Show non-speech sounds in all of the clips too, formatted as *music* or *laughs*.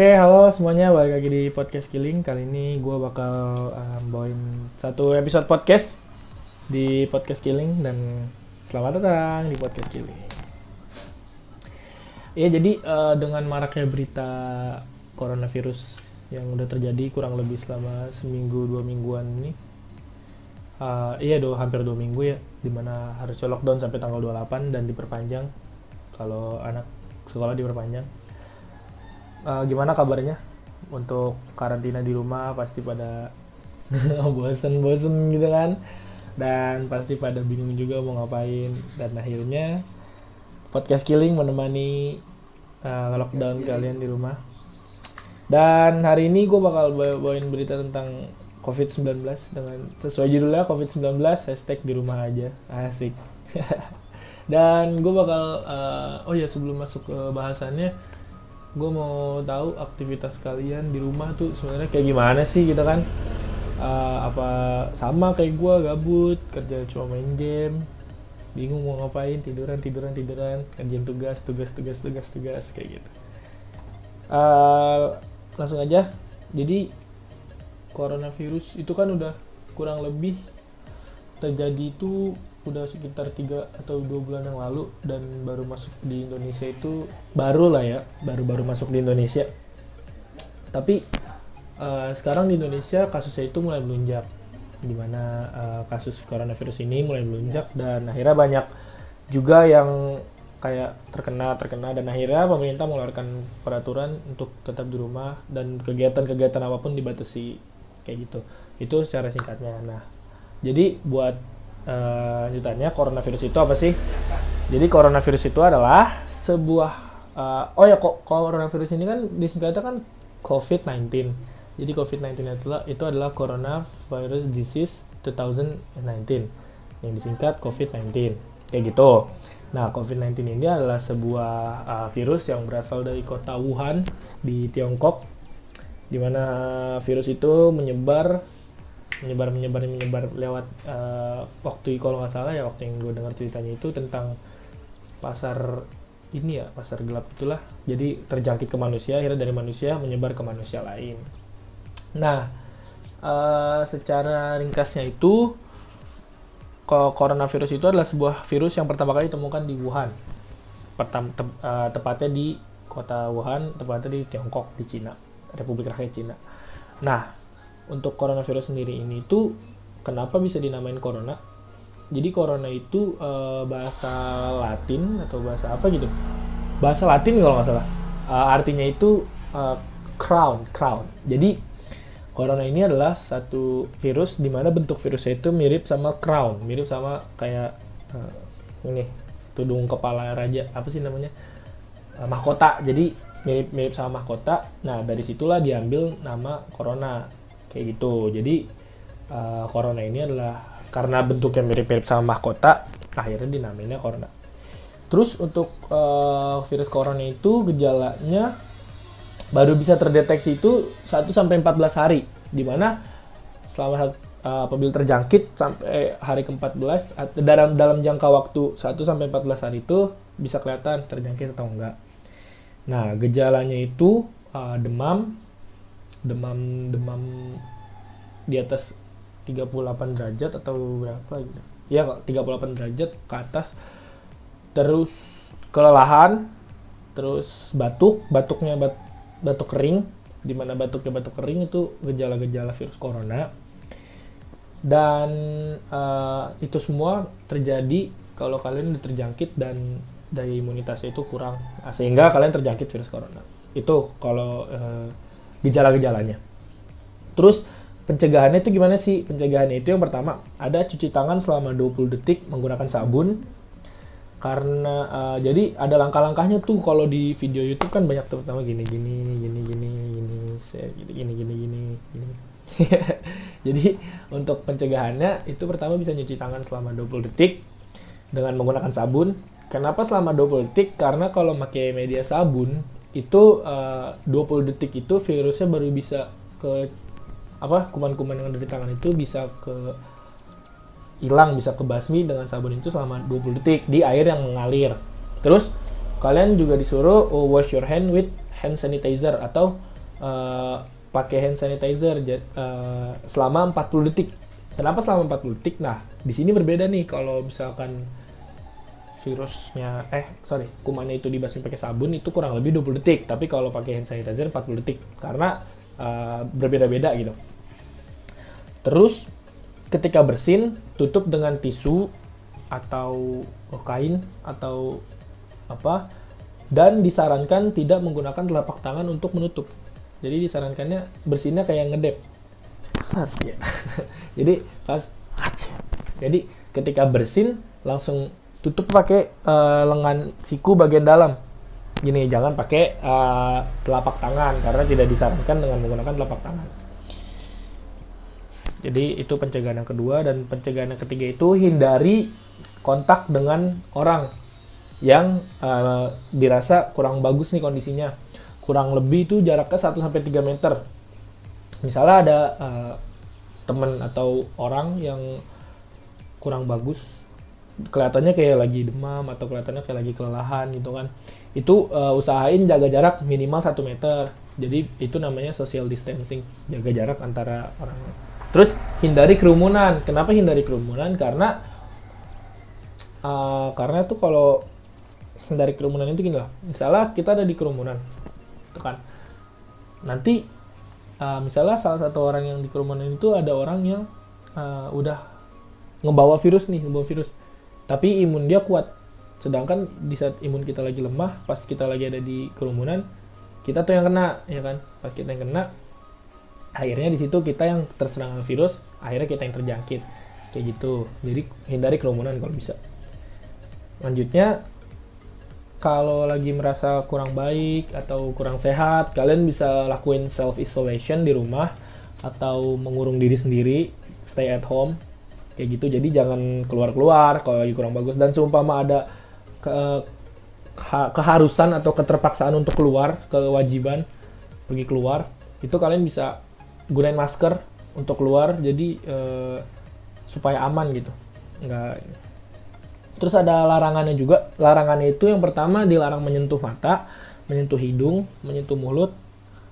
Oke, halo semuanya, balik lagi di podcast Killing. Kali ini gue bakal um, bawain satu episode podcast di podcast Killing dan selamat datang di podcast Killing. Iya, jadi uh, dengan maraknya berita coronavirus yang udah terjadi kurang lebih selama seminggu dua mingguan ini, uh, iya do hampir dua minggu ya, di mana harus lockdown sampai tanggal 28 dan diperpanjang kalau anak sekolah diperpanjang uh, gimana kabarnya? Untuk karantina di rumah pasti pada *laughs* bosen-bosen gitu kan? Dan pasti pada bingung juga mau ngapain. Dan akhirnya podcast killing menemani uh, lockdown kalian di rumah. Dan hari ini gue bakal bawain berita tentang COVID-19 dengan sesuai judulnya COVID-19 hashtag di rumah aja. Asik. *laughs* Dan gue bakal uh, oh ya sebelum masuk ke bahasannya gue mau tahu aktivitas kalian di rumah tuh sebenarnya kayak gimana sih gitu kan? Uh, apa sama kayak gue gabut kerja cuma main game bingung mau ngapain tiduran tiduran tiduran kerjaan tugas tugas tugas tugas tugas kayak gitu. Uh, langsung aja. Jadi coronavirus itu kan udah kurang lebih terjadi itu udah sekitar tiga atau dua bulan yang lalu dan baru masuk di Indonesia itu baru lah ya baru baru masuk di Indonesia. Tapi uh, sekarang di Indonesia kasusnya itu mulai melunjak. Di mana uh, eh, kasus coronavirus ini mulai melunjak dan akhirnya banyak juga yang kayak terkena terkena dan akhirnya pemerintah mengeluarkan peraturan untuk tetap di rumah dan kegiatan-kegiatan apa pun dibatasi kayak gitu. Itu secara singkatnya. Nah jadi buat uh, coronavirus itu apa sih? Jadi coronavirus itu adalah sebuah uh, oh ya kok coronavirus ini kan disingkatnya kan COVID-19. Jadi COVID-19 itu, itu adalah Coronavirus Disease 2019 yang disingkat COVID-19. Kayak gitu. Nah, COVID-19 ini adalah sebuah uh, virus yang berasal dari kota Wuhan di Tiongkok di mana virus itu menyebar menyebar menyebar menyebar lewat uh, waktu kalau nggak salah ya waktu yang gue dengar ceritanya itu tentang pasar ini ya pasar gelap itulah. Jadi terjangkit ke manusia akhirnya dari manusia menyebar ke manusia lain. Nah uh, secara ringkasnya itu coronavirus itu adalah sebuah virus yang pertama kali ditemukan di Wuhan. Pertam, te, uh, tepatnya di kota Wuhan tepatnya di Tiongkok di Cina Republik Rakyat Cina. Nah untuk coronavirus sendiri ini tuh kenapa bisa dinamain corona? Jadi corona itu uh, bahasa Latin atau bahasa apa gitu? Bahasa Latin kalau nggak salah. Uh, artinya itu uh, crown, crown. Jadi corona ini adalah satu virus di mana bentuk virusnya itu mirip sama crown, mirip sama kayak uh, ini tudung kepala raja apa sih namanya uh, mahkota. Jadi mirip mirip sama mahkota. Nah dari situlah diambil nama corona kayak gitu jadi uh, corona ini adalah karena bentuknya mirip-mirip sama mahkota akhirnya dinamainnya corona terus untuk uh, virus corona itu gejalanya baru bisa terdeteksi itu 1 sampai 14 hari di mana selama uh, apabila terjangkit sampai hari ke-14 dalam dalam jangka waktu 1 sampai 14 hari itu bisa kelihatan terjangkit atau enggak. Nah, gejalanya itu uh, demam, demam demam di atas 38 derajat atau berapa gitu. Ya, 38 derajat ke atas. Terus kelelahan, terus batuk, batuknya bat, batuk kering, di mana batuknya batuk kering itu gejala-gejala virus corona. Dan uh, itu semua terjadi kalau kalian terjangkit dan daya imunitasnya itu kurang, sehingga kalian terjangkit virus corona. Itu kalau uh, gejala-gejalanya. Terus pencegahannya itu gimana sih? Pencegahannya itu yang pertama ada cuci tangan selama 20 detik menggunakan sabun. Karena uh, jadi ada langkah-langkahnya tuh kalau di video YouTube kan banyak terutama gini gini gini gini gini gini gini gini gini gini. *laughs* jadi untuk pencegahannya itu pertama bisa nyuci tangan selama 20 detik dengan menggunakan sabun. Kenapa selama 20 detik? Karena kalau pakai media sabun itu uh, 20 detik itu virusnya baru bisa ke apa kuman-kuman yang ada di tangan itu bisa ke hilang bisa ke basmi dengan sabun itu selama 20 detik di air yang mengalir terus kalian juga disuruh oh, wash your hand with hand sanitizer atau uh, pakai hand sanitizer uh, selama 40 detik. Kenapa selama 40 detik? Nah, di sini berbeda nih kalau misalkan virusnya eh sorry kumannya itu dibasmi pakai sabun itu kurang lebih 20 detik. Tapi kalau pakai hand sanitizer 40 detik. Karena uh, berbeda-beda gitu. Terus ketika bersin tutup dengan tisu atau kain atau apa dan disarankan tidak menggunakan telapak tangan untuk menutup. Jadi disarankannya bersinnya kayak ngedep. Ya. *laughs* jadi pas jadi ketika bersin langsung tutup pakai uh, lengan siku bagian dalam. Gini jangan pakai uh, telapak tangan karena tidak disarankan dengan menggunakan telapak tangan. Jadi itu pencegahan yang kedua dan pencegahan yang ketiga itu hindari kontak dengan orang yang uh, dirasa kurang bagus nih kondisinya. Kurang lebih itu jaraknya 1 sampai 3 meter. Misalnya ada uh, teman atau orang yang kurang bagus kelihatannya kayak lagi demam atau kelihatannya kayak lagi kelelahan gitu kan. Itu uh, usahain jaga jarak minimal satu meter. Jadi itu namanya social distancing jaga jarak antara orang. Terus hindari kerumunan. Kenapa hindari kerumunan? Karena uh, karena tuh kalau hindari kerumunan itu gini lah. Misalnya kita ada di kerumunan itu kan. Nanti uh, misalnya salah satu orang yang di kerumunan itu ada orang yang uh, udah ngebawa virus nih ngebawa virus tapi imun dia kuat. Sedangkan di saat imun kita lagi lemah pas kita lagi ada di kerumunan kita tuh yang kena ya kan? Pas kita yang kena akhirnya di situ kita yang terserang virus akhirnya kita yang terjangkit. Kayak gitu. Jadi hindari kerumunan kalau bisa. Lanjutnya kalau lagi merasa kurang baik atau kurang sehat kalian bisa lakuin self isolation di rumah atau mengurung diri sendiri stay at home kayak gitu. Jadi jangan keluar keluar kalau lagi kurang bagus. Dan seumpama ada ke, keharusan atau keterpaksaan untuk keluar kewajiban pergi keluar itu kalian bisa gunain masker untuk keluar. Jadi eh, supaya aman gitu. Nggak. Terus ada larangannya juga. Larangannya itu yang pertama dilarang menyentuh mata menyentuh hidung menyentuh mulut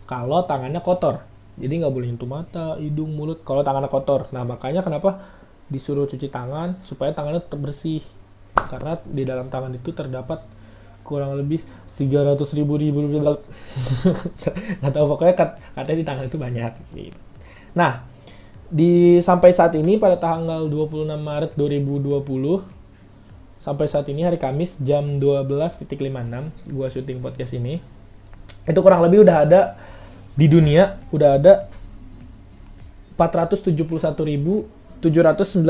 kalau tangannya kotor. Jadi nggak boleh nyentuh mata hidung mulut kalau tangannya kotor. Nah makanya kenapa disuruh cuci tangan supaya tangannya tetap bersih. Karena di dalam tangan itu terdapat kurang lebih 300 ribu ribu *laughs* nggak tahu pokoknya kat, katanya di tangan itu banyak. Nah di sampai saat ini pada tanggal 26 Maret 2020 sampai saat ini hari Kamis jam 12.56 gua syuting podcast ini itu kurang lebih udah ada di dunia udah ada 471 ribu 794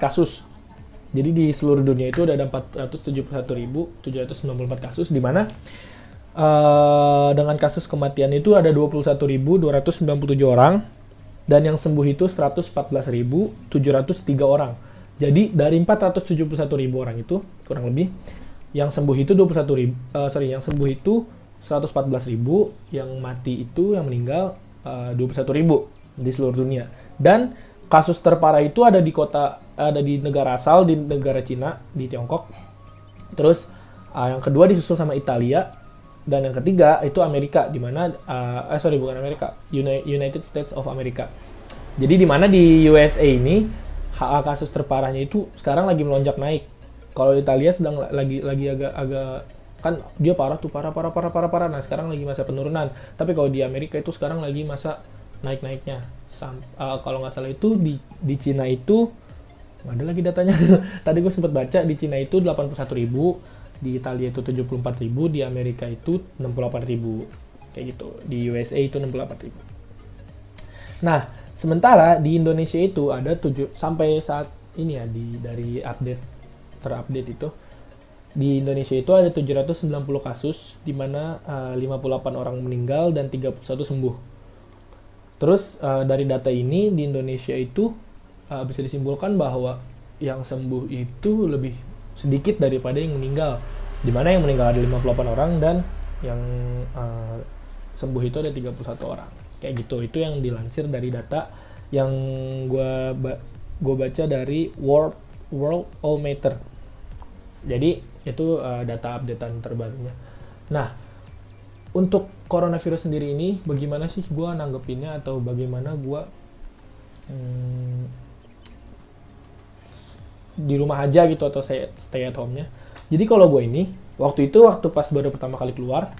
kasus. Jadi di seluruh dunia itu ada 471.794 kasus di mana uh, dengan kasus kematian itu ada 21.297 orang dan yang sembuh itu 114.703 orang. Jadi dari 471.000 orang itu kurang lebih yang sembuh itu 21 ribu, uh, sorry yang sembuh itu 114.000, yang mati itu yang meninggal uh, 21.000 di seluruh dunia. Dan kasus terparah itu ada di kota ada di negara asal di negara Cina di Tiongkok. Terus uh, yang kedua disusul sama Italia dan yang ketiga itu Amerika di mana uh, eh sorry bukan Amerika United States of America. Jadi di mana di USA ini kasus terparahnya itu sekarang lagi melonjak naik. Kalau Italia sedang lagi lagi agak agak kan dia parah tuh parah parah parah parah parah. Nah sekarang lagi masa penurunan. Tapi kalau di Amerika itu sekarang lagi masa naik naiknya uh, kalau nggak salah itu di di Cina itu ada lagi datanya. *laughs* Tadi gue sempat baca di Cina itu 81 ribu di Italia itu 74 ribu di Amerika itu 68 ribu. Kayak gitu. Di USA itu 68 ribu. Nah sementara di Indonesia itu ada 7 sampai saat ini ya di dari update terupdate itu di Indonesia itu ada 790 kasus di mana uh, 58 orang meninggal dan 31 sembuh Terus uh, dari data ini di Indonesia itu uh, bisa disimpulkan bahwa yang sembuh itu lebih sedikit daripada yang meninggal. Di mana yang meninggal ada 58 orang dan yang uh, sembuh itu ada 31 orang. Kayak gitu. Itu yang dilansir dari data yang gue ba gue baca dari World World All Matter. Jadi itu uh, data updatean terbarunya. Nah, untuk coronavirus sendiri ini bagaimana sih gue nanggepinnya atau bagaimana gue hmm, di rumah aja gitu atau stay, stay at home-nya. Jadi kalau gue ini waktu itu waktu pas baru pertama kali keluar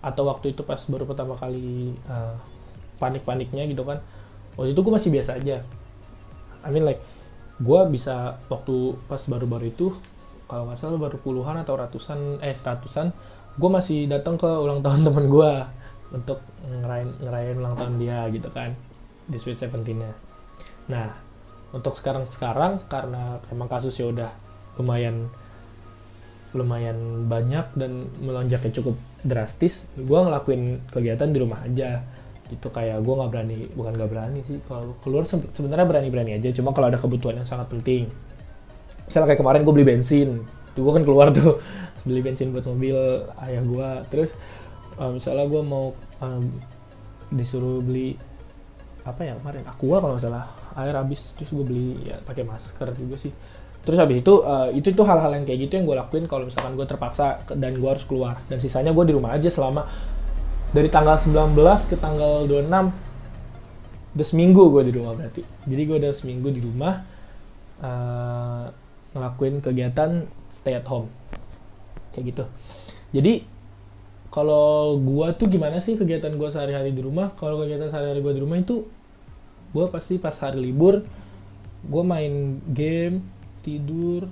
atau waktu itu pas baru pertama kali uh, panik-paniknya gitu kan. Waktu itu gue masih biasa aja. I mean like gue bisa waktu pas baru-baru itu kalau nggak salah baru puluhan atau ratusan eh seratusan gue masih datang ke ulang tahun *laughs* temen gue untuk ngerayain ngerayain ulang tahun dia gitu kan di Sweet Seventeen-nya. Nah, untuk sekarang-sekarang karena emang kasusnya udah lumayan lumayan banyak dan melonjaknya cukup drastis, gue ngelakuin kegiatan di rumah aja. Gitu kayak gue nggak berani bukan nggak berani sih kalau keluar sebenarnya berani-berani aja cuma kalau ada kebutuhan yang sangat penting. Misalnya kayak kemarin gue beli bensin tuh gue kan keluar tuh beli bensin buat mobil ayah gue terus uh, misalnya gue mau um, disuruh beli apa ya kemarin? Aqua kalau nggak salah. Air habis terus gue beli ya pakai masker juga sih. Terus habis itu uh, itu itu hal-hal yang kayak gitu yang gue lakuin kalau misalkan gue terpaksa dan gue harus keluar. Dan sisanya gue di rumah aja selama dari tanggal 19 ke tanggal 26 udah seminggu gue di rumah berarti. Jadi gue udah seminggu di rumah uh, ngelakuin kegiatan stay at home kayak gitu. Jadi kalau gue tuh gimana sih kegiatan gue sehari-hari di rumah? Kalau kegiatan sehari-hari gue di rumah itu gue pasti pas hari libur gue main game tidur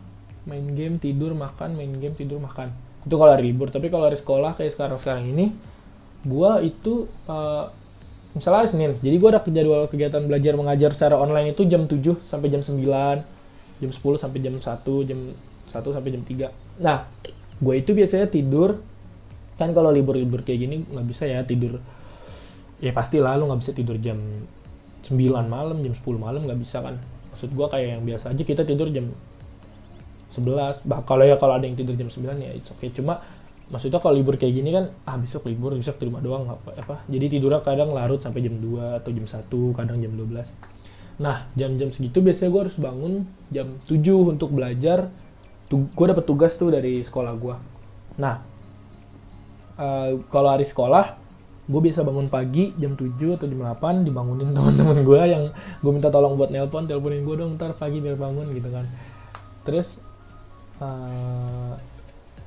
main game tidur makan main game tidur makan. Itu kalau hari libur. Tapi kalau hari sekolah kayak sekarang sekarang ini gue itu uh, misalnya hari Senin. Jadi gue ada jadwal kegiatan belajar mengajar secara online itu jam 7 sampai jam 9 jam 10 sampai jam 1 jam 1 sampai jam 3 nah gue itu biasanya tidur kan kalau libur-libur kayak gini nggak bisa ya tidur. Ya pasti lah lu nggak bisa tidur jam 9 malam jam 10 malam nggak bisa kan. Maksud gue kayak yang biasa aja kita tidur jam 11 bah kalau ya kalau ada yang tidur jam 9 ya it's okay. Cuma maksudnya kalau libur kayak gini kan ah besok libur besok rumah doang apa apa. Jadi tidurnya kadang larut sampai jam 2 atau jam 1 kadang jam 12 nah jam-jam segitu biasanya gue harus bangun jam 7 untuk belajar gue dapet tugas tuh dari sekolah gue nah uh, kalau hari sekolah gue biasa bangun pagi jam 7 atau jam 8 dibangunin *laughs* teman-teman gue yang gue minta tolong buat nelpon teleponin gue dong ntar pagi biar bangun gitu kan. Terus uh,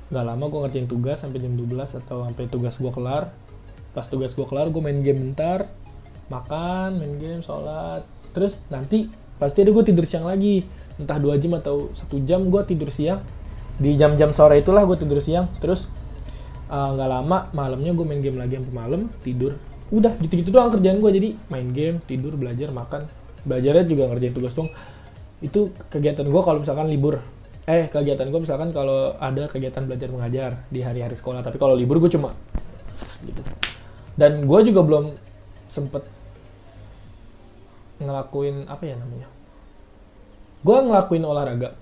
gak lama gue ngerjain tugas sampai jam 12 atau sampai tugas gue kelar. Pas tugas gue kelar gue main game bentar makan main game sholat. Terus nanti pasti ada gue tidur siang lagi entah dua jam atau satu jam gue tidur siang. Di jam-jam sore itulah gue tidur siang. Terus eh, nggak uh, lama malamnya gue main game lagi sampai malam tidur. Udah gitu-gitu doang kerjaan gue jadi main game tidur belajar makan. Belajarnya juga ngerjain tugas dong itu kegiatan gue kalau misalkan libur. Eh kegiatan gue misalkan kalau ada kegiatan belajar mengajar di hari-hari sekolah. Tapi kalau libur gue cuma gitu. Dan gue juga belum sempet ngelakuin apa ya namanya gue ngelakuin olahraga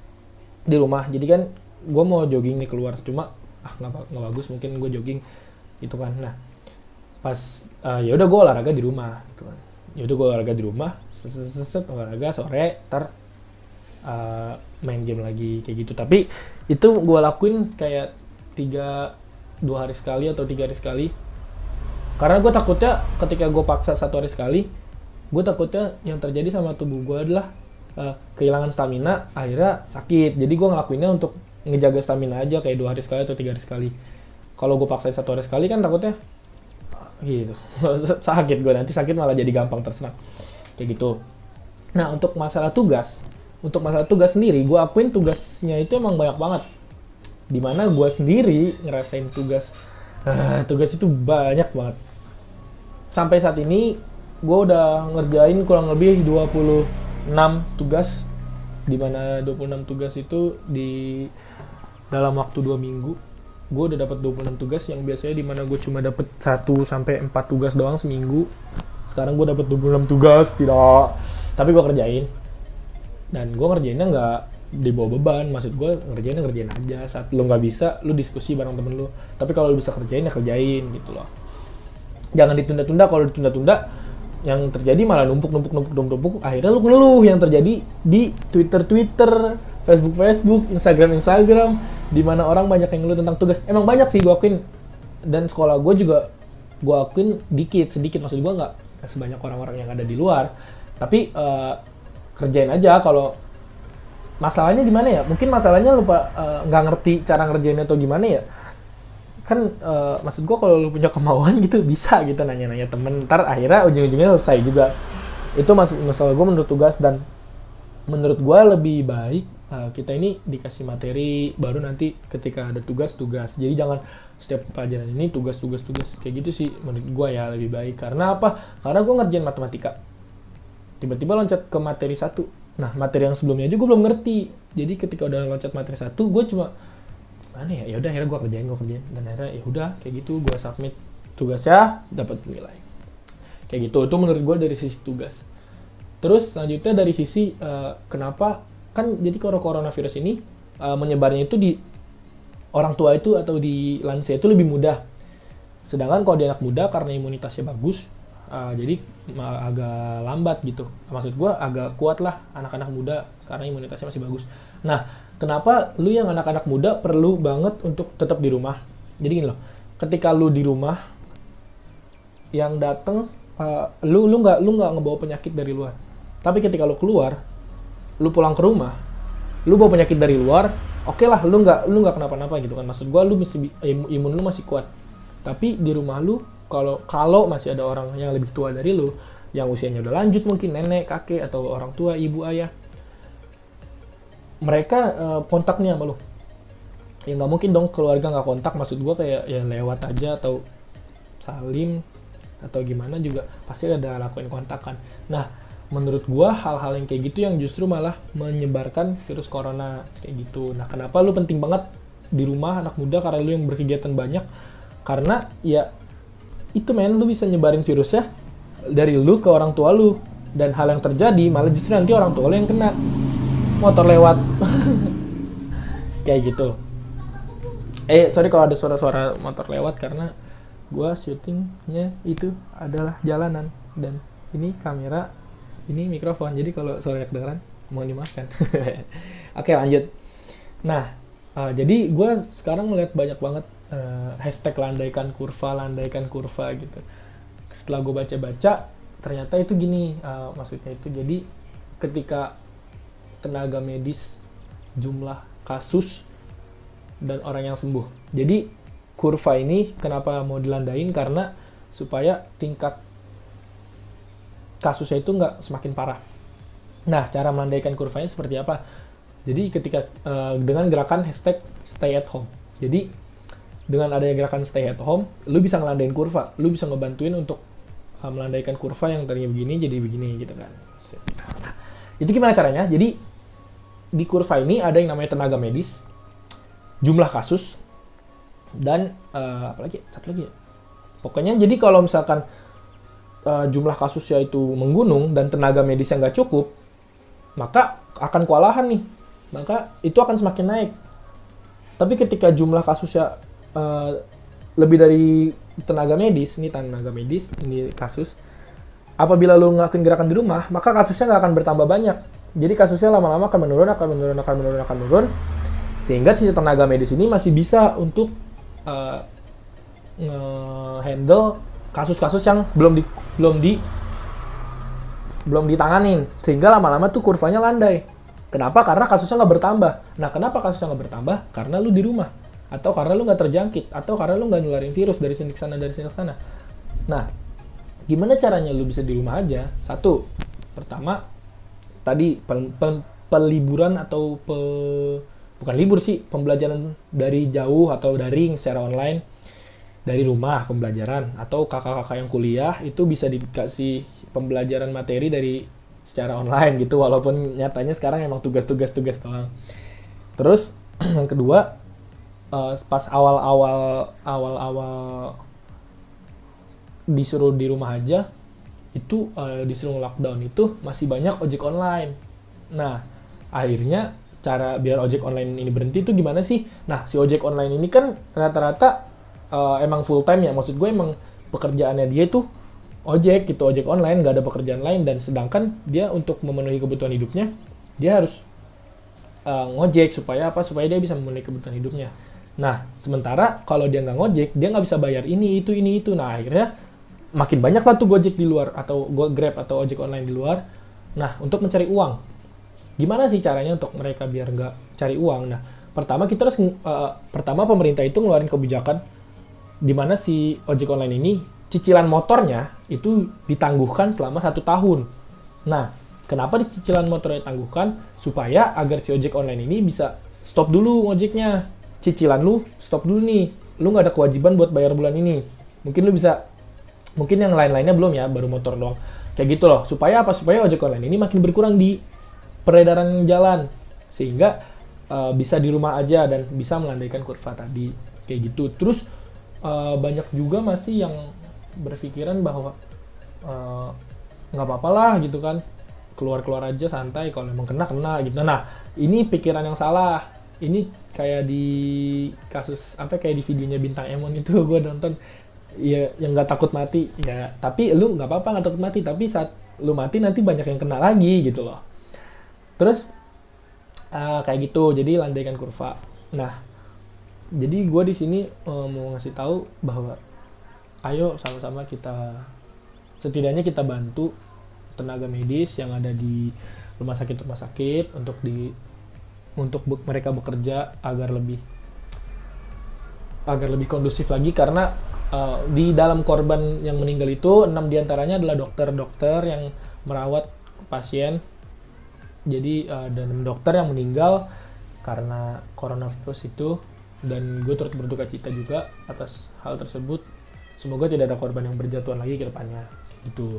di rumah. Jadi kan gue mau jogging nih keluar. Cuma ah nggak bagus mungkin gue jogging. Itu kan. Nah pas uh, ya udah gue olahraga di rumah gitu kan. Ya udah gue olahraga di rumah. Set, set, olahraga sore ter uh, main game lagi kayak gitu. Tapi itu gue lakuin kayak tiga dua hari sekali atau tiga hari sekali. Karena gue takutnya ketika gue paksa satu hari sekali gue takutnya yang terjadi sama tubuh gue adalah uh, kehilangan stamina akhirnya sakit. Jadi gue ngelakuinnya untuk ngejaga stamina aja kayak dua hari sekali atau tiga hari sekali. Kalau gue paksain satu hari sekali kan takutnya gitu. *laughs* Sakit gue nanti sakit malah jadi gampang terserang. Kayak gitu. Nah untuk masalah tugas untuk masalah tugas sendiri gue akuin tugasnya itu emang banyak banget. Di mana gue sendiri ngerasain tugas uh, tugas itu banyak banget. Sampai saat ini gue udah ngerjain kurang lebih 26 tugas di mana 26 tugas itu di dalam waktu dua minggu. Gue udah dapat 26 tugas yang biasanya di mana gue cuma dapat 1 sampai 4 tugas doang seminggu. Sekarang gue dapat 26 tugas tidak. Tapi gue kerjain. Dan gue ngerjainnya nggak dibawa beban. Maksud gue ngerjainnya ngerjain aja. Saat lo nggak bisa lo diskusi bareng temen lo tapi kalau lo bisa kerjain ya kerjain gitu loh. Jangan ditunda-tunda. Kalau ditunda-tunda yang terjadi malah numpuk numpuk numpuk numpuk numpuk. Akhirnya lu ngeluh yang terjadi di Twitter Twitter Facebook Facebook Instagram Instagram di mana orang banyak yang ngeluh tentang tugas. Emang banyak sih gue akuin. Dan sekolah gue juga gue akuin dikit sedikit. Maksud gue nggak sebanyak orang-orang yang ada di luar. Tapi eh, kerjain aja kalau masalahnya di mana ya? Mungkin masalahnya lupa eh, nggak ngerti cara ngerjainnya atau gimana ya kan eh, maksud gue kalau lu punya kemauan *laughs* gitu bisa gitu nanya-nanya temen. Ntar akhirnya ujung-ujungnya selesai juga. Itu mas masalah gue menurut tugas dan menurut gue lebih baik uh, kita ini dikasih materi baru nanti ketika ada tugas tugas jadi jangan setiap pelajaran ini tugas tugas kayak gitu sih menurut gue ya lebih baik. Karena apa? Karena gue ngerjain matematika. Tiba-tiba loncat ke materi satu. Nah materi yang sebelumnya aja gue belum ngerti. Jadi ketika udah loncat materi satu gue cuma mana ya? Ya udah akhirnya gue kerjain gue kerjain. Dan akhirnya ya udah kayak gitu gue submit tugasnya dapat nilai. Kayak gitu. Itu menurut gue dari sisi tugas. Terus selanjutnya dari sisi uh, kenapa? Kan jadi kalau coronavirus ini uh, menyebarnya itu di orang tua itu atau di lansia itu lebih mudah. Sedangkan kalau di anak muda karena imunitasnya bagus uh, jadi agak lambat gitu maksud gue agak kuat lah anak-anak muda karena imunitasnya masih bagus nah kenapa lu yang anak-anak muda perlu banget untuk tetap di rumah jadi gini loh ketika lu di rumah yang dateng uh, lu lu nggak lu nggak ngebawa penyakit dari luar tapi ketika lu keluar, lu pulang ke rumah, lu bawa penyakit dari luar, oke okay lah, lu nggak lu nggak kenapa-napa gitu kan. Maksud gua lu masih imun lu masih kuat. Tapi di rumah lu kalau kalau masih ada orang yang lebih tua dari lu, yang usianya udah lanjut mungkin nenek, kakek atau orang tua, ibu, ayah, mereka uh, kontaknya sama lu. Ya nggak mungkin dong keluarga nggak kontak. Maksud gua kayak ya lewat aja atau salim atau gimana juga pasti ada lakuin kontakan. Nah, menurut gua hal-hal yang kayak gitu yang justru malah menyebarkan virus corona kayak gitu. Nah, kenapa lu penting banget di rumah anak muda karena lu yang berkegiatan banyak? Karena ya itu men lu bisa nyebarin virusnya dari lu ke orang tua lu. Dan hal yang terjadi malah justru nanti orang tua lu yang kena. Motor lewat. *laughs* Kayak gitu. Eh, sorry kalau ada suara-suara motor lewat karena gua syutingnya itu adalah jalanan. Dan ini kamera ini mikrofon. Jadi kalau suara kedengeran mohon dimaafkan. *laughs* Oke lanjut. Nah uh, jadi gue sekarang melihat banyak banget uh, hashtag landaikan kurva landaikan kurva gitu setelah gue baca-baca ternyata itu gini uh, maksudnya itu jadi ketika tenaga medis jumlah kasus dan orang yang sembuh jadi kurva ini kenapa mau dilandain karena supaya tingkat kasusnya itu nggak semakin parah. Nah, cara melandaikan kurvanya seperti apa? Jadi ketika uh, dengan gerakan hashtag stay at home. Jadi dengan adanya gerakan stay at home, lu bisa ngelandain kurva, lu bisa ngebantuin untuk uh, melandaikan kurva yang tadinya begini jadi begini gitu kan. Itu gimana caranya? Jadi di kurva ini ada yang namanya tenaga medis, jumlah kasus, dan uh, apa lagi? Satu lagi ya. Pokoknya jadi kalau misalkan uh, jumlah kasusnya itu menggunung dan tenaga medis yang nggak cukup, maka akan kewalahan nih. Maka itu akan semakin naik. Tapi ketika jumlah kasusnya uh, lebih dari tenaga medis, ini tenaga medis, ini kasus, apabila lu ngelakuin gerakan di rumah, maka kasusnya nggak akan bertambah banyak. Jadi kasusnya lama-lama akan menurun, akan menurun, akan menurun, akan menurun, sehingga si tenaga medis ini masih bisa untuk uh, nge-handle kasus-kasus yang belum di belum di belum ditanganin sehingga lama-lama tuh kurvanya landai. Kenapa? Karena kasusnya nggak bertambah. Nah, kenapa kasusnya nggak bertambah? Karena lu di rumah atau karena lu nggak terjangkit atau karena lu nggak nularin virus dari sini ke sana dari sini ke sana. Nah, gimana caranya lu bisa di rumah aja? Satu, pertama tadi pel, pel, peliburan atau pe, bukan libur sih pembelajaran dari jauh atau daring secara online dari rumah pembelajaran atau kakak-kakak yang kuliah itu bisa dikasih pembelajaran materi dari secara online gitu walaupun nyatanya sekarang emang tugas-tugas tugas doang. Terus *clears throat* yang kedua uh, pas awal-awal awal-awal disuruh di rumah aja itu uh, disuruh lockdown itu masih banyak ojek online. Nah, akhirnya cara biar ojek online ini berhenti itu gimana sih? Nah, si ojek online ini kan rata-rata uh, emang full time ya maksud gue emang pekerjaannya dia itu ojek gitu ojek online nggak ada pekerjaan lain dan sedangkan dia untuk memenuhi kebutuhan hidupnya dia harus uh, ngojek supaya apa supaya dia bisa memenuhi kebutuhan hidupnya Nah, sementara kalau dia nggak ngojek, dia nggak bisa bayar ini, itu, ini, itu. Nah, akhirnya makin banyak lah tuh Gojek di luar, atau Grab atau ojek online di luar. Nah, untuk mencari uang. Gimana sih caranya untuk mereka biar nggak cari uang? Nah, pertama kita harus, uh, pertama pemerintah itu ngeluarin kebijakan di mana si ojek online ini cicilan motornya itu ditangguhkan selama satu tahun. Nah, kenapa cicilan motornya ditangguhkan? Supaya agar si ojek online ini bisa stop dulu ojeknya cicilan lu stop dulu nih. Lu nggak ada kewajiban buat bayar bulan ini. Mungkin lu bisa mungkin yang lain-lainnya belum ya baru motor doang. Kayak gitu loh. Supaya apa? Supaya ojek online ini makin berkurang di peredaran jalan. Sehingga uh, bisa di rumah aja dan bisa melandaikan kurva tadi. Kayak gitu. Terus uh, banyak juga masih yang berpikiran bahwa uh, nggak apa-apa lah gitu kan. Keluar-keluar aja santai. Kalau emang kena kena gitu. Nah ini pikiran yang salah ini kayak di kasus apa kayak di videonya bintang Emon itu *laughs* gue nonton. Ya yang nggak takut mati ya. Tapi lu nggak apa-apa nggak takut mati tapi saat lu mati nanti banyak yang kena lagi gitu loh. Terus uh, kayak gitu jadi landaikan kurva. Nah jadi gue di sini uh, mau ngasih tahu bahwa ayo sama-sama kita setidaknya kita bantu tenaga medis yang ada di rumah sakit rumah sakit untuk di untuk be mereka bekerja agar lebih agar lebih kondusif lagi karena uh, di dalam korban yang meninggal itu enam di antaranya adalah dokter-dokter yang merawat pasien. Jadi uh, dan dokter yang meninggal karena coronavirus itu. Dan gue turut berduka cita juga atas hal tersebut. Semoga tidak ada korban yang berjatuhan lagi ke depannya. Gitu.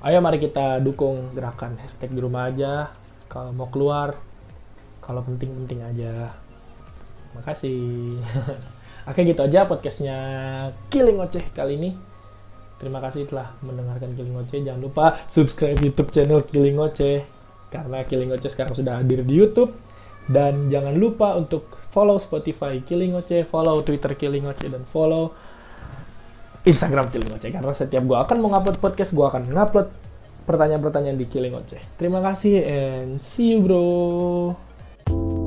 Ayo mari kita dukung gerakan hashtag di rumah aja. Kalau mau keluar kalau penting-penting aja. Makasih. *laughs* Oke gitu aja podcastnya Killing Oceh kali ini. Terima kasih telah mendengarkan Killing Oceh jangan lupa subscribe YouTube channel Killing Oceh karena Killing Oceh sekarang sudah hadir di YouTube. Dan jangan lupa untuk follow Spotify Killing Oceh, follow Twitter Killing Oceh dan follow Instagram Killing Oceh karena setiap gue akan mengupload podcast gue akan ngupload pertanyaan-pertanyaan di Killing Oceh. Terima kasih and see you bro. Bye.